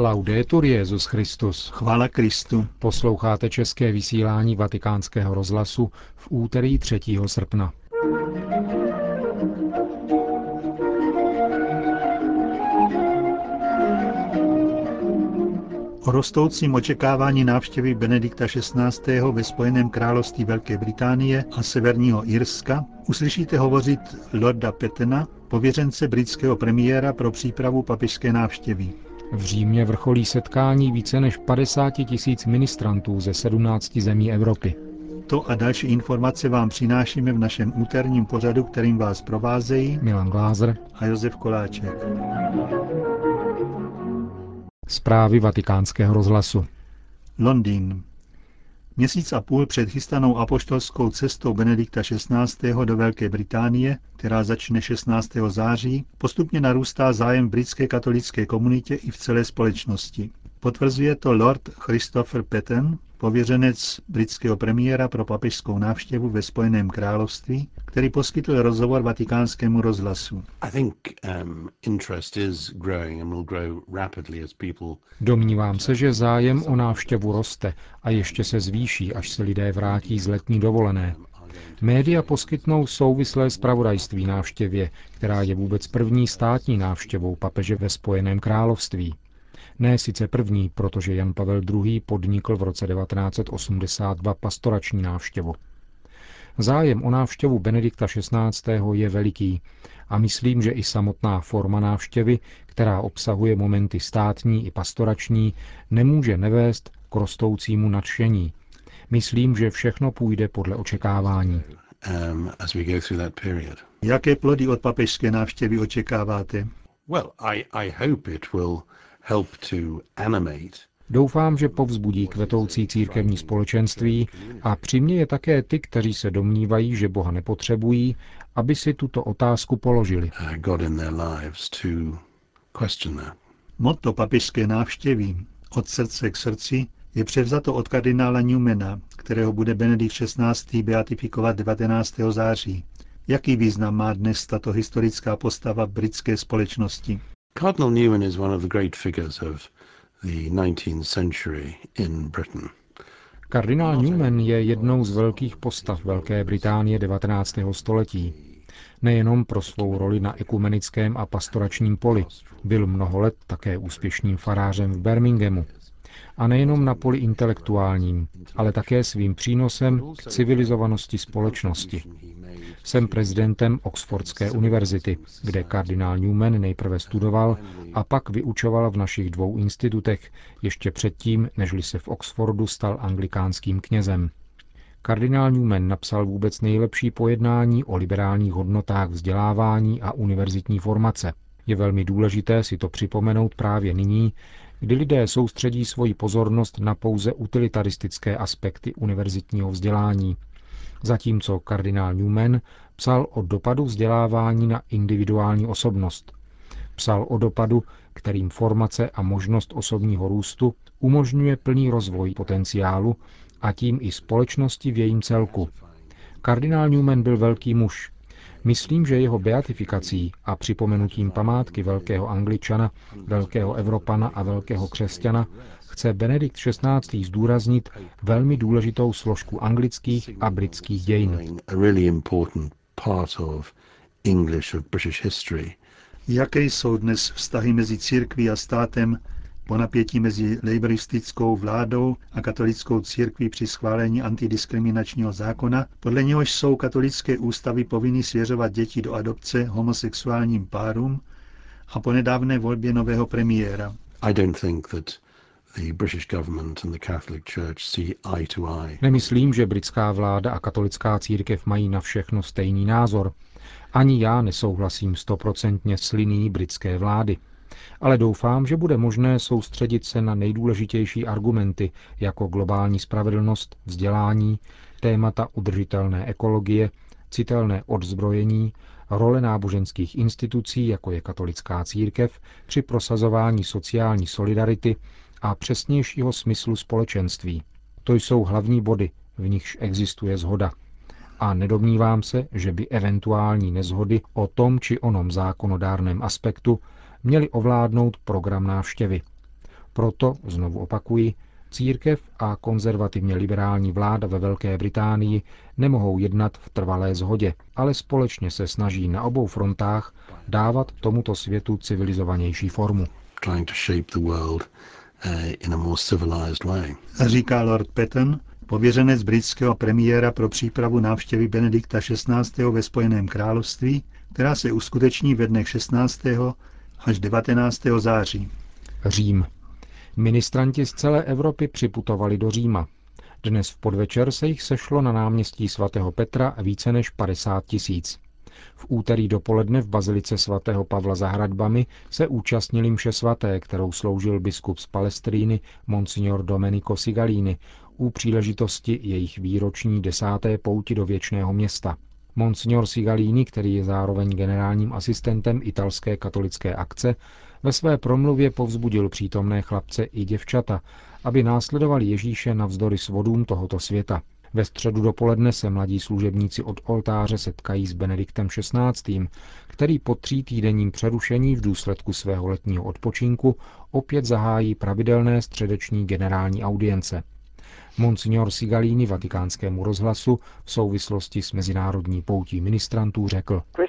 Laudetur Jezus Christus. Chvála Kristu. Posloucháte české vysílání Vatikánského rozhlasu v úterý 3. srpna. O rostoucím očekávání návštěvy Benedikta XVI. ve Spojeném království Velké Británie a Severního Irska uslyšíte hovořit Lorda Petena, pověřence britského premiéra pro přípravu papežské návštěvy. V Římě vrcholí setkání více než 50 tisíc ministrantů ze 17 zemí Evropy. To a další informace vám přinášíme v našem úterním pořadu, kterým vás provázejí Milan Glázer a Josef Koláček. Zprávy vatikánského rozhlasu. Londýn. Měsíc a půl před chystanou apoštolskou cestou Benedikta XVI. do Velké Británie, která začne 16. září, postupně narůstá zájem v britské katolické komunitě i v celé společnosti. Potvrzuje to Lord Christopher Petten, pověřenec britského premiéra pro papežskou návštěvu ve Spojeném království, který poskytl rozhovor vatikánskému rozhlasu. Domnívám se, že zájem o návštěvu roste a ještě se zvýší, až se lidé vrátí z letní dovolené. Média poskytnou souvislé zpravodajství návštěvě, která je vůbec první státní návštěvou papeže ve Spojeném království. Ne sice první, protože Jan Pavel II. podnikl v roce 1982 pastorační návštěvu. Zájem o návštěvu Benedikta XVI. je veliký a myslím, že i samotná forma návštěvy, která obsahuje momenty státní i pastorační, nemůže nevést k rostoucímu nadšení. Myslím, že všechno půjde podle očekávání. Um, Jaké plody od papežské návštěvy očekáváte? Well, I, I hope it will Doufám, že povzbudí kvetoucí církevní společenství a přiměje také ty, kteří se domnívají, že Boha nepotřebují, aby si tuto otázku položili. Motto papižské návštěvy od srdce k srdci je převzato od kardinála Newmana, kterého bude Benedikt XVI. beatifikovat 19. září. Jaký význam má dnes tato historická postava britské společnosti? Cardinal Newman is one of the great figures of the 19th century in Britain. Kardinál Newman je jednou z velkých postav Velké Británie 19. století. Nejenom pro svou roli na ekumenickém a pastoračním poli, byl mnoho let také úspěšným farářem v Birminghamu. A nejenom na poli intelektuálním, ale také svým přínosem k civilizovanosti společnosti. Jsem prezidentem Oxfordské univerzity, kde kardinál Newman nejprve studoval a pak vyučoval v našich dvou institutech, ještě předtím, nežli se v Oxfordu stal anglikánským knězem. Kardinál Newman napsal vůbec nejlepší pojednání o liberálních hodnotách vzdělávání a univerzitní formace. Je velmi důležité si to připomenout právě nyní, kdy lidé soustředí svoji pozornost na pouze utilitaristické aspekty univerzitního vzdělání, zatímco kardinál Newman psal o dopadu vzdělávání na individuální osobnost. Psal o dopadu, kterým formace a možnost osobního růstu umožňuje plný rozvoj potenciálu a tím i společnosti v jejím celku. Kardinál Newman byl velký muž. Myslím, že jeho beatifikací a připomenutím památky velkého angličana, velkého evropana a velkého křesťana chce Benedikt XVI. zdůraznit velmi důležitou složku anglických a britských dějin. Jaké jsou dnes vztahy mezi církví a státem po napětí mezi laboristickou vládou a katolickou církví při schválení antidiskriminačního zákona, podle něhož jsou katolické ústavy povinny svěřovat děti do adopce homosexuálním párům a po nedávné volbě nového premiéra. I don't think that Nemyslím, že britská vláda a katolická církev mají na všechno stejný názor. Ani já nesouhlasím stoprocentně s linií britské vlády. Ale doufám, že bude možné soustředit se na nejdůležitější argumenty, jako globální spravedlnost, vzdělání, témata udržitelné ekologie, citelné odzbrojení, role náboženských institucí, jako je katolická církev, při prosazování sociální solidarity a přesnějšího smyslu společenství. To jsou hlavní body, v nichž existuje zhoda. A nedomnívám se, že by eventuální nezhody o tom či onom zákonodárném aspektu měly ovládnout program návštěvy. Proto, znovu opakuji, církev a konzervativně liberální vláda ve Velké Británii nemohou jednat v trvalé zhodě, ale společně se snaží na obou frontách dávat tomuto světu civilizovanější formu. Uh, Říká Lord Patton, pověřenec britského premiéra pro přípravu návštěvy Benedikta XVI. ve Spojeném království, která se uskuteční ve dnech 16. až 19. září. Řím. Ministranti z celé Evropy připutovali do Říma. Dnes v podvečer se jich sešlo na náměstí svatého Petra více než 50 tisíc. V úterý dopoledne v bazilice svatého Pavla za hradbami se účastnili mše svaté, kterou sloužil biskup z Palestríny Monsignor Domenico Sigalini u příležitosti jejich výroční desáté pouti do věčného města. Monsignor Sigalini, který je zároveň generálním asistentem italské katolické akce, ve své promluvě povzbudil přítomné chlapce i děvčata, aby následovali Ježíše navzdory svodům tohoto světa. Ve středu dopoledne se mladí služebníci od oltáře setkají s Benediktem XVI., který po tří týdenním přerušení v důsledku svého letního odpočinku opět zahájí pravidelné středeční generální audience. Monsignor Sigalini vatikánskému rozhlasu v souvislosti s mezinárodní poutí ministrantů řekl. E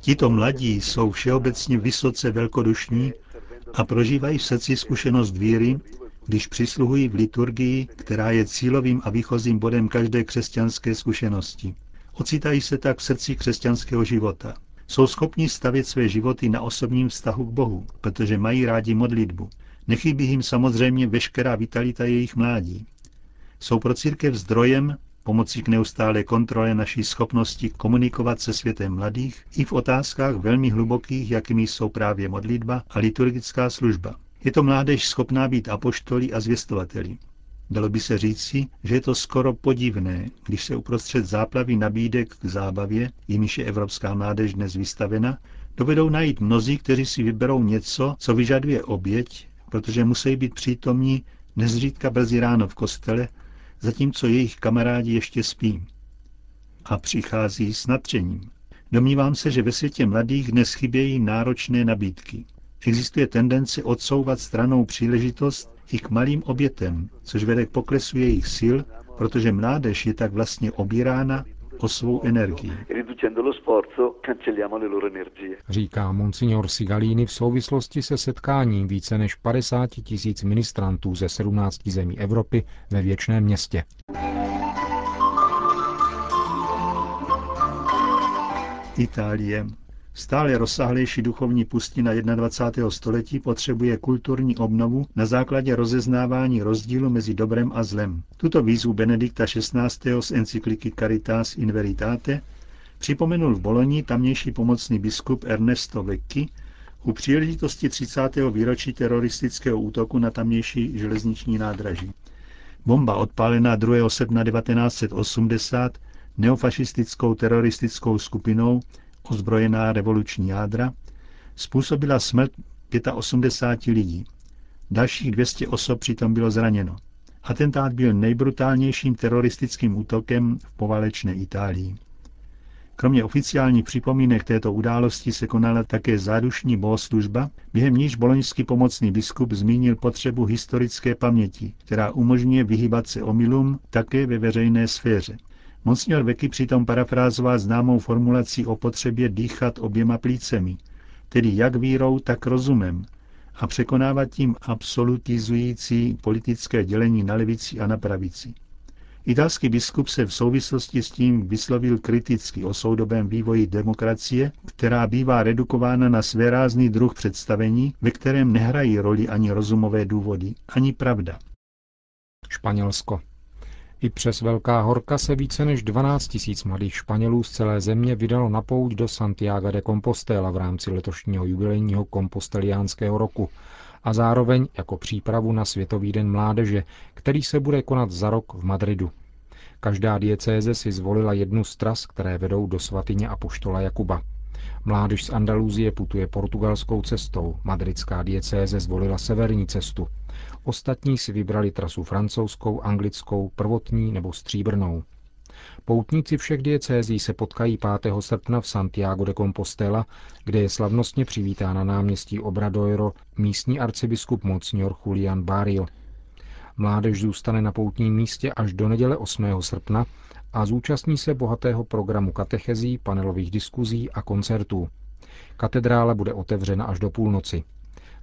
Tito mladí jsou všeobecně vysoce velkodušní a prožívají v srdci zkušenost víry, když přisluhují v liturgii, která je cílovým a výchozím bodem každé křesťanské zkušenosti. Ocitají se tak v srdci křesťanského života. Jsou schopni stavět své životy na osobním vztahu k Bohu, protože mají rádi modlitbu. Nechybí jim samozřejmě veškerá vitalita jejich mládí. Jsou pro církev zdrojem, pomocí k neustále kontrole naší schopnosti komunikovat se světem mladých i v otázkách velmi hlubokých, jakými jsou právě modlitba a liturgická služba. Je to mládež schopná být apoštolí a zvěstovateli. Dalo by se říci, že je to skoro podivné, když se uprostřed záplavy nabídek k zábavě, jimiž je evropská mládež dnes vystavena, dovedou najít mnozí, kteří si vyberou něco, co vyžaduje oběť, protože musí být přítomní nezřídka brzy ráno v kostele, zatímco jejich kamarádi ještě spí. A přichází s nadšením. Domnívám se, že ve světě mladých dnes chybějí náročné nabídky. Existuje tendence odsouvat stranou příležitost i k malým obětem, což vede k poklesu jejich sil, protože mládež je tak vlastně obírána o svou energii. Říká monsignor Sigalini v souvislosti se setkáním více než 50 tisíc ministrantů ze 17 zemí Evropy ve věčném městě. Itálie. Stále rozsáhlejší duchovní pustina 21. století potřebuje kulturní obnovu na základě rozeznávání rozdílu mezi dobrem a zlem. Tuto výzvu Benedikta XVI. z encykliky Caritas in Veritate připomenul v Boloni tamnější pomocný biskup Ernesto Vecchi u příležitosti 30. výročí teroristického útoku na tamnější železniční nádraží. Bomba odpálená 2. srpna 1980 neofašistickou teroristickou skupinou ozbrojená revoluční jádra, způsobila smrt 85 lidí. Dalších 200 osob přitom bylo zraněno. Atentát byl nejbrutálnějším teroristickým útokem v povalečné Itálii. Kromě oficiálních připomínek této události se konala také zádušní bohoslužba, během níž boloňský pomocný biskup zmínil potřebu historické paměti, která umožňuje vyhybat se omylům také ve veřejné sféře. Monsignor Veky přitom parafrázoval známou formulací o potřebě dýchat oběma plícemi, tedy jak vírou, tak rozumem, a překonávat tím absolutizující politické dělení na levici a na pravici. Italský biskup se v souvislosti s tím vyslovil kriticky o soudobém vývoji demokracie, která bývá redukována na svérázný druh představení, ve kterém nehrají roli ani rozumové důvody, ani pravda. Španělsko. I přes Velká horka se více než 12 tisíc mladých Španělů z celé země vydalo na pouť do Santiago de Compostela v rámci letošního jubilejního komposteliánského roku a zároveň jako přípravu na Světový den mládeže, který se bude konat za rok v Madridu. Každá diecéze si zvolila jednu z tras, které vedou do svatyně Apoštola Jakuba. Mládež z Andalúzie putuje portugalskou cestou, madridská diecéze zvolila severní cestu. Ostatní si vybrali trasu francouzskou, anglickou, prvotní nebo stříbrnou. Poutníci všech diecézí se potkají 5. srpna v Santiago de Compostela, kde je slavnostně přivítá na náměstí Obradoiro místní arcibiskup Monsignor Julian Barrio. Mládež zůstane na poutním místě až do neděle 8. srpna a zúčastní se bohatého programu katechezí, panelových diskuzí a koncertů. Katedrála bude otevřena až do půlnoci.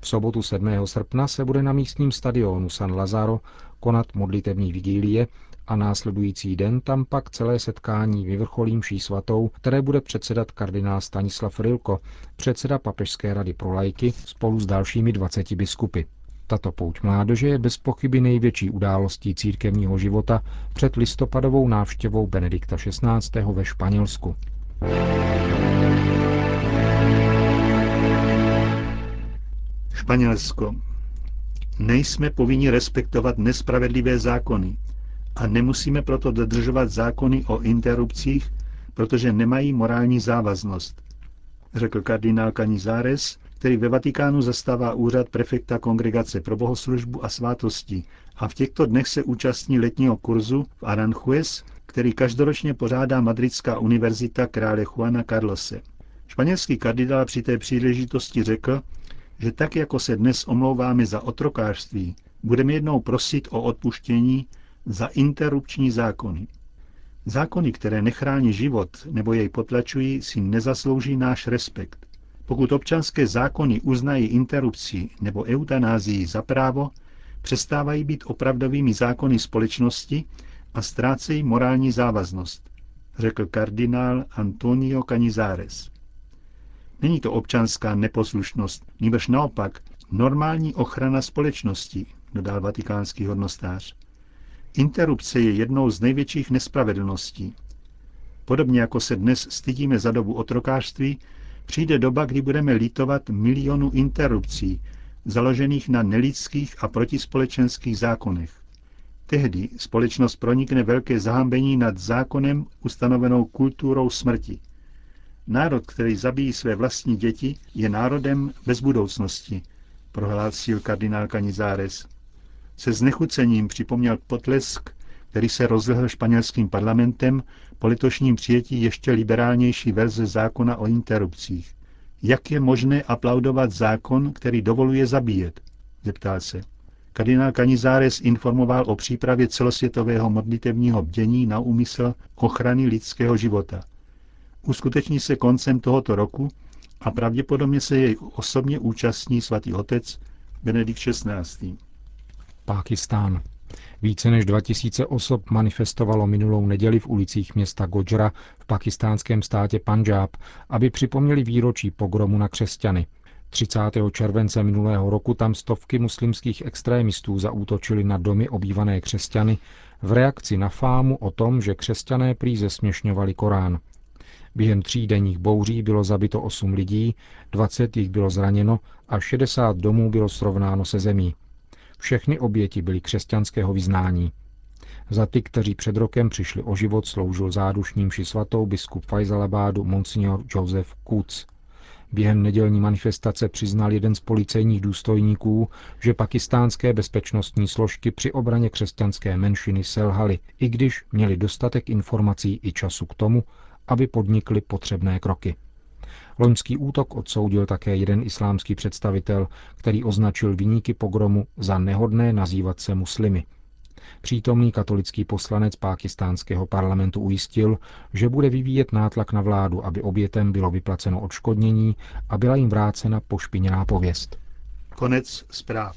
V sobotu 7. srpna se bude na místním stadionu San Lazaro konat modlitební vigílie a následující den tam pak celé setkání vyvrcholí mší svatou, které bude předsedat kardinál Stanislav Rilko, předseda Papežské rady pro lajky spolu s dalšími 20 biskupy. Tato pouť mládeže je bez pochyby největší událostí církevního života před listopadovou návštěvou Benedikta XVI. ve Španělsku. Španělsko. Nejsme povinni respektovat nespravedlivé zákony a nemusíme proto dodržovat zákony o interrupcích, protože nemají morální závaznost, řekl kardinál Canizares, který ve Vatikánu zastává úřad prefekta Kongregace pro bohoslužbu a svátosti a v těchto dnech se účastní letního kurzu v Aranjuez, který každoročně pořádá Madridská univerzita krále Juana Carlose. Španělský kardinál při té příležitosti řekl, že tak jako se dnes omlouváme za otrokářství, budeme jednou prosit o odpuštění za interrupční zákony. Zákony, které nechrání život nebo jej potlačují, si nezaslouží náš respekt. Pokud občanské zákony uznají interrupci nebo eutanázii za právo, přestávají být opravdovými zákony společnosti a ztrácejí morální závaznost, řekl kardinál Antonio Canizares. Není to občanská neposlušnost, nebož naopak normální ochrana společnosti, dodal vatikánský hodnostář. Interrupce je jednou z největších nespravedlností. Podobně jako se dnes stydíme za dobu otrokářství, přijde doba, kdy budeme litovat milionu interrupcí, založených na nelidských a protispolečenských zákonech. Tehdy společnost pronikne velké zahambení nad zákonem ustanovenou kulturou smrti – Národ, který zabíjí své vlastní děti, je národem bez budoucnosti, prohlásil kardinál Canizares. Se znechucením připomněl potlesk, který se rozlehl španělským parlamentem po letošním přijetí ještě liberálnější verze zákona o interrupcích. Jak je možné aplaudovat zákon, který dovoluje zabíjet? zeptal se. Kardinál Canizares informoval o přípravě celosvětového modlitevního bdění na úmysl ochrany lidského života – uskuteční se koncem tohoto roku a pravděpodobně se jej osobně účastní svatý otec Benedikt XVI. Pákistán. Více než 2000 osob manifestovalo minulou neděli v ulicích města Gojra v pakistánském státě Punjab, aby připomněli výročí pogromu na křesťany. 30. července minulého roku tam stovky muslimských extrémistů zaútočili na domy obývané křesťany v reakci na fámu o tom, že křesťané prý zesměšňovali Korán. Během tří denních bouří bylo zabito 8 lidí, 20 jich bylo zraněno a 60 domů bylo srovnáno se zemí. Všechny oběti byly křesťanského vyznání. Za ty, kteří před rokem přišli o život, sloužil zádušním ši svatou biskup Faisalabádu monsignor Joseph Kutz. Během nedělní manifestace přiznal jeden z policejních důstojníků, že pakistánské bezpečnostní složky při obraně křesťanské menšiny selhaly, i když měli dostatek informací i času k tomu, aby podnikli potřebné kroky. Loňský útok odsoudil také jeden islámský představitel, který označil vyníky pogromu za nehodné nazývat se muslimy. Přítomný katolický poslanec pákistánského parlamentu ujistil, že bude vyvíjet nátlak na vládu, aby obětem bylo vyplaceno odškodnění a byla jim vrácena pošpiněná pověst. Konec zpráv.